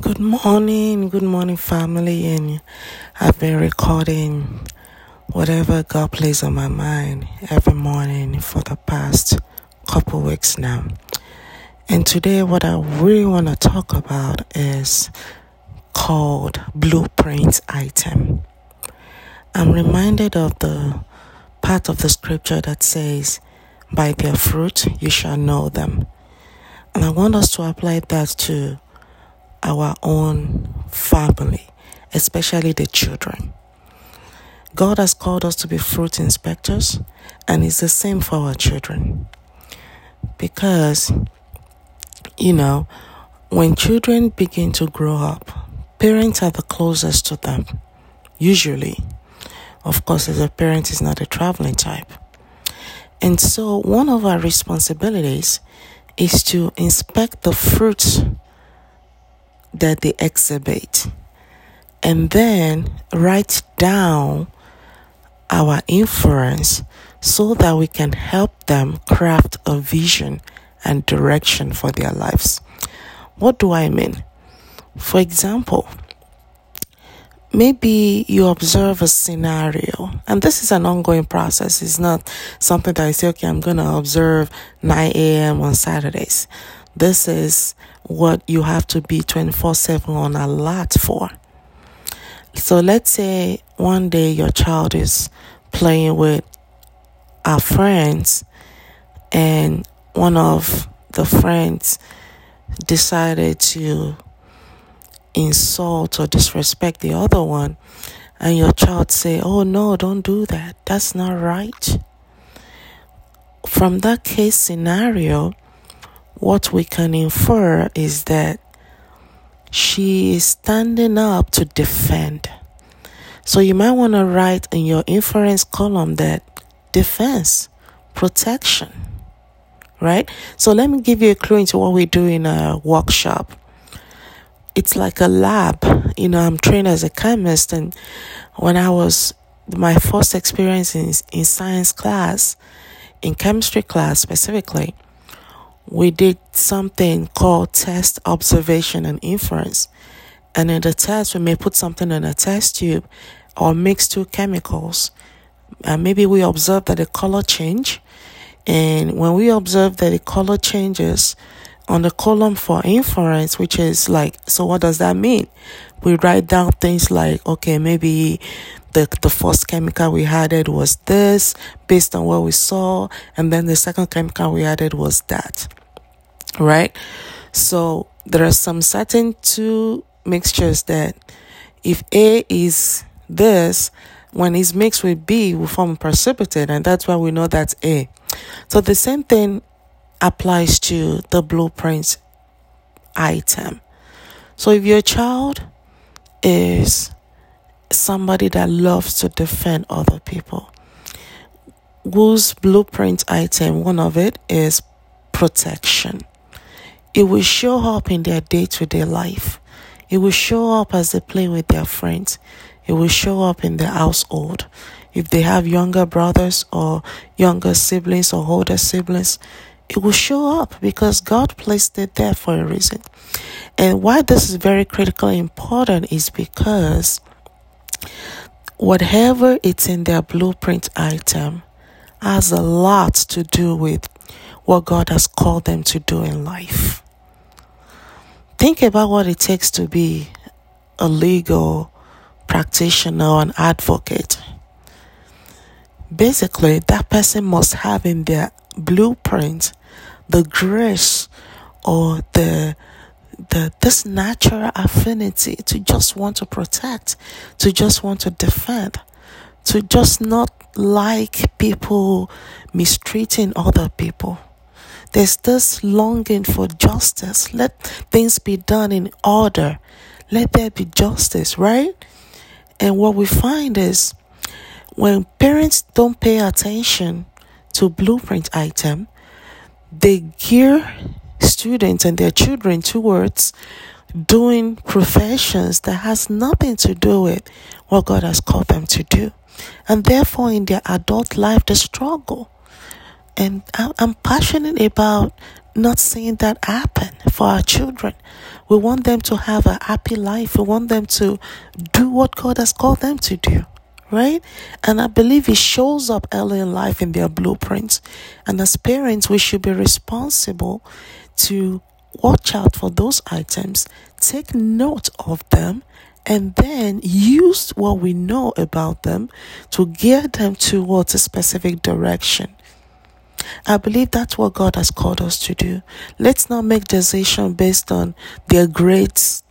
Good morning, good morning, family. And I've been recording whatever God plays on my mind every morning for the past couple weeks now. And today, what I really want to talk about is called blueprint item. I'm reminded of the part of the scripture that says, By their fruit you shall know them. And I want us to apply that to our own family, especially the children. God has called us to be fruit inspectors, and it's the same for our children. Because, you know, when children begin to grow up, parents are the closest to them, usually. Of course, as a parent is not a traveling type. And so, one of our responsibilities is to inspect the fruits that they exhibit and then write down our inference so that we can help them craft a vision and direction for their lives. What do I mean? For example, maybe you observe a scenario, and this is an ongoing process. It's not something that I say, okay, I'm going to observe 9 a.m. on Saturdays. This is what you have to be 24 7 on alert for. So let's say one day your child is playing with our friends, and one of the friends decided to insult or disrespect the other one and your child say oh no don't do that that's not right from that case scenario what we can infer is that she is standing up to defend. So you might want to write in your inference column that defense, protection, right? So let me give you a clue into what we do in a workshop. It's like a lab. You know, I'm trained as a chemist, and when I was my first experience in, in science class, in chemistry class specifically, we did something called test observation and inference. And in the test, we may put something in a test tube or mix two chemicals. And maybe we observe that the color change. And when we observe that the color changes on the column for inference, which is like, so what does that mean? We write down things like, okay, maybe the, the first chemical we added was this based on what we saw, and then the second chemical we added was that. Right? So there are some certain two mixtures that if A is this, when it's mixed with B, we form a precipitate, and that's why we know that's A. So the same thing applies to the blueprint item. So if your child is somebody that loves to defend other people. Whose blueprint item, one of it is protection. It will show up in their day to day life. It will show up as they play with their friends. It will show up in their household. If they have younger brothers or younger siblings or older siblings, it will show up because God placed it there for a reason. And why this is very critically important is because whatever it's in their blueprint item has a lot to do with what God has called them to do in life. Think about what it takes to be a legal practitioner or an advocate. Basically, that person must have in their blueprint the grace or the the this natural affinity to just want to protect, to just want to defend, to just not like people mistreating other people. There's this longing for justice. Let things be done in order. Let there be justice, right? And what we find is when parents don't pay attention to blueprint item, they gear students and their children towards doing professions that has nothing to do with what God has called them to do. And therefore, in their adult life, they struggle. And I'm passionate about not seeing that happen for our children. We want them to have a happy life. We want them to do what God has called them to do right? And I believe it shows up early in life in their blueprints. And as parents, we should be responsible to watch out for those items, take note of them, and then use what we know about them to gear them towards a specific direction. I believe that's what God has called us to do. Let's not make decision based on their grades.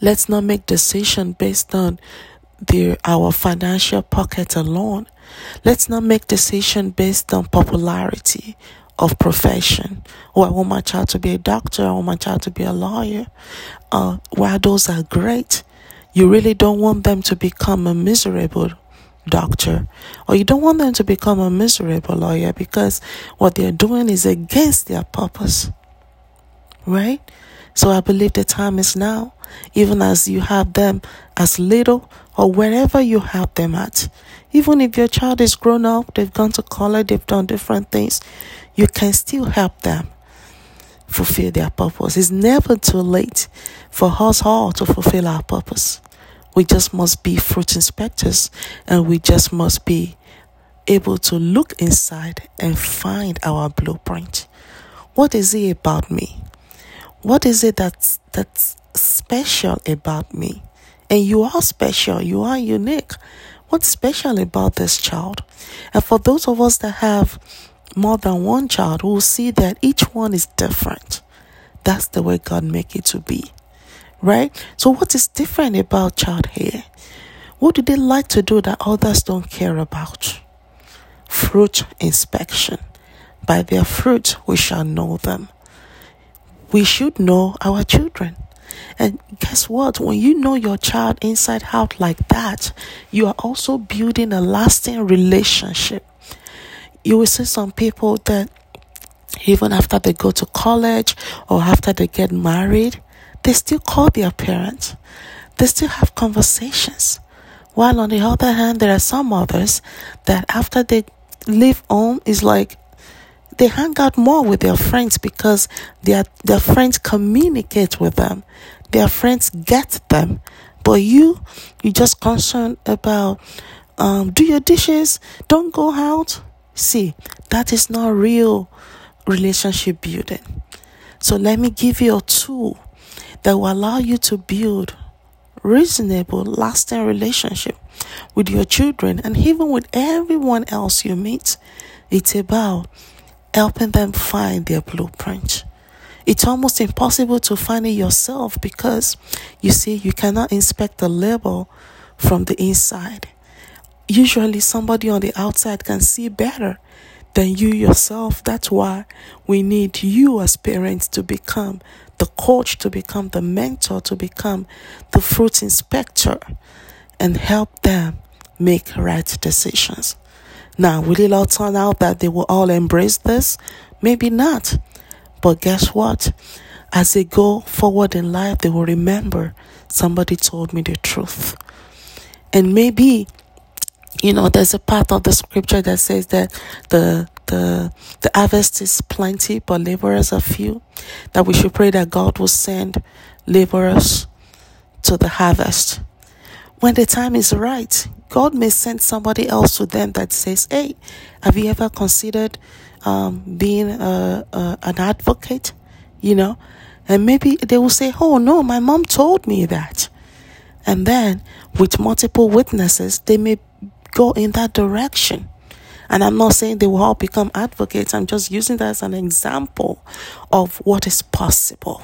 Let's not make decision based on the our financial pocket alone. Let's not make decision based on popularity of profession. Oh, I want my child to be a doctor. I want my child to be a lawyer. Uh, while those are great, you really don't want them to become a miserable doctor or you don't want them to become a miserable lawyer because what they're doing is against their purpose. Right? So I believe the time is now, even as you have them as little or wherever you have them at. Even if your child is grown up, they've gone to college, they've done different things, you can still help them fulfill their purpose. It's never too late for us all to fulfill our purpose. We just must be fruit inspectors and we just must be able to look inside and find our blueprint. What is it about me? What is it that's that's special about me? And you are special, you are unique. What's special about this child? And for those of us that have more than one child, we'll see that each one is different. That's the way God make it to be. Right? So what is different about child here? What do they like to do that others don't care about? Fruit inspection. By their fruit we shall know them we should know our children. And guess what? When you know your child inside out like that, you are also building a lasting relationship. You will see some people that even after they go to college or after they get married, they still call their parents. They still have conversations. While on the other hand, there are some others that after they leave home is like they hang out more with their friends because their their friends communicate with them. Their friends get them. But you, you just concerned about um, do your dishes, don't go out. See, that is not real relationship building. So let me give you a tool that will allow you to build reasonable, lasting relationship with your children and even with everyone else you meet. It's about helping them find their blueprint. It's almost impossible to find it yourself because you see, you cannot inspect the label from the inside. Usually, somebody on the outside can see better than you yourself. That's why we need you as parents to become the coach, to become the mentor, to become the fruit inspector, and help them make right decisions. Now, will it all turn out that they will all embrace this? Maybe not. But guess what? As they go forward in life, they will remember somebody told me the truth. And maybe, you know, there's a part of the scripture that says that the the the harvest is plenty, but laborers are few. That we should pray that God will send laborers to the harvest when the time is right, God may send somebody else to them that says, Hey, have you ever considered um, being a, a, an advocate? You know? And maybe they will say, Oh, no, my mom told me that. And then, with multiple witnesses, they may go in that direction. And I'm not saying they will all become advocates, I'm just using that as an example of what is possible.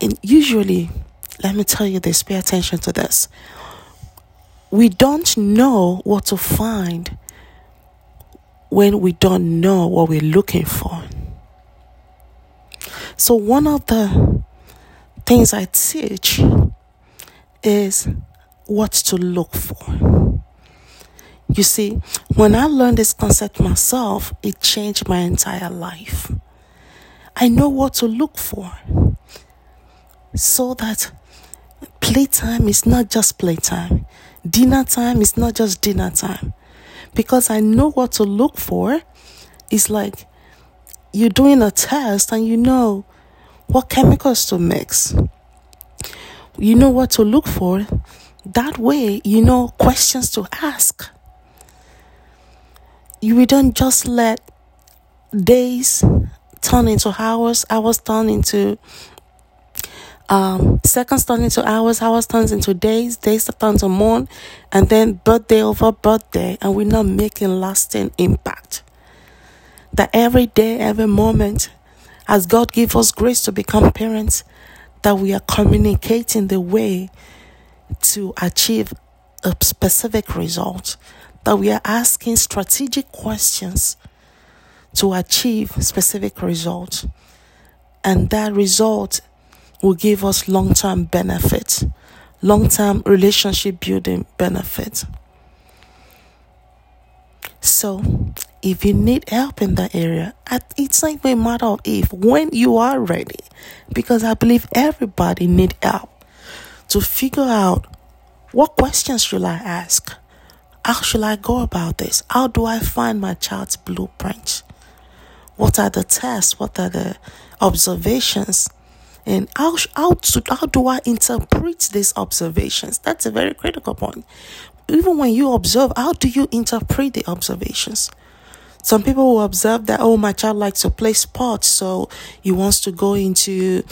And usually, let me tell you this, pay attention to this. We don't know what to find when we don't know what we're looking for. So, one of the things I teach is what to look for. You see, when I learned this concept myself, it changed my entire life. I know what to look for so that playtime is not just playtime. Dinner time is not just dinner time. Because I know what to look for. It's like you're doing a test and you know what chemicals to mix. You know what to look for. That way, you know questions to ask. You don't just let days turn into hours, hours turn into um, seconds turn into hours, hours turns into days, days turn into month, and then birthday over birthday, and we're not making lasting impact. That every day, every moment, as God gives us grace to become parents, that we are communicating the way to achieve a specific result, that we are asking strategic questions to achieve specific results, and that result will give us long term benefit, long term relationship building benefit. So, if you need help in that area, it's not even a matter of if, when you are ready, because I believe everybody need help to figure out what questions should I ask? How should I go about this? How do I find my child's blueprint? What are the tests? What are the observations? And how, how, to, how do I interpret these observations? That's a very critical point. Even when you observe, how do you interpret the observations? Some people will observe that, oh, my child likes to play sports, so he wants to go into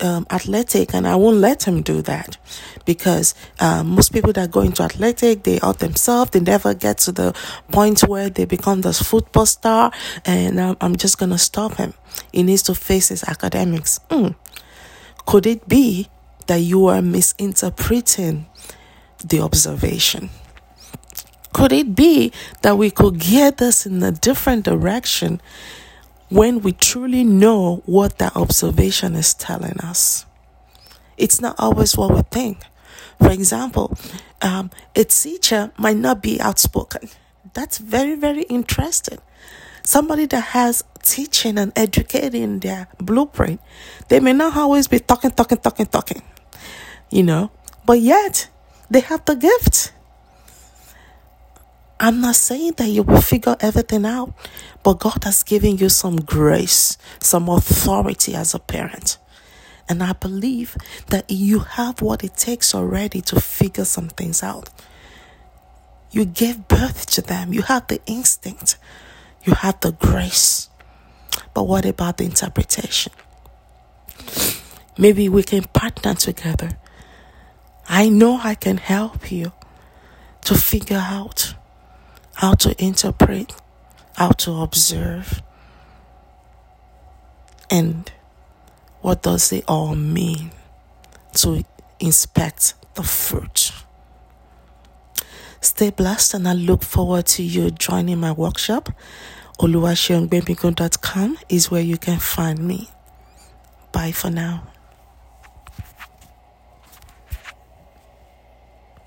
um, athletic, and I won't let him do that because um, most people that go into athletic, they out themselves. They never get to the point where they become this football star, and um, I'm just gonna stop him. He needs to face his academics. Mm. Could it be that you are misinterpreting the observation? Could it be that we could get this in a different direction when we truly know what that observation is telling us? It's not always what we think. For example, um, a teacher might not be outspoken. That's very, very interesting somebody that has teaching and educating their blueprint, they may not always be talking, talking, talking, talking, you know, but yet they have the gift. I'm not saying that you will figure everything out, but God has given you some grace, some authority as a parent. And I believe that you have what it takes already to figure some things out. You gave birth to them, you have the instinct you have the grace. But what about the interpretation? Maybe we can partner together. I know I can help you to figure out how to interpret, how to observe, and what does it all mean to inspect the fruit. Stay blessed, and I look forward to you joining my workshop oluwaseungbemigun.com is where you can find me. Bye for now.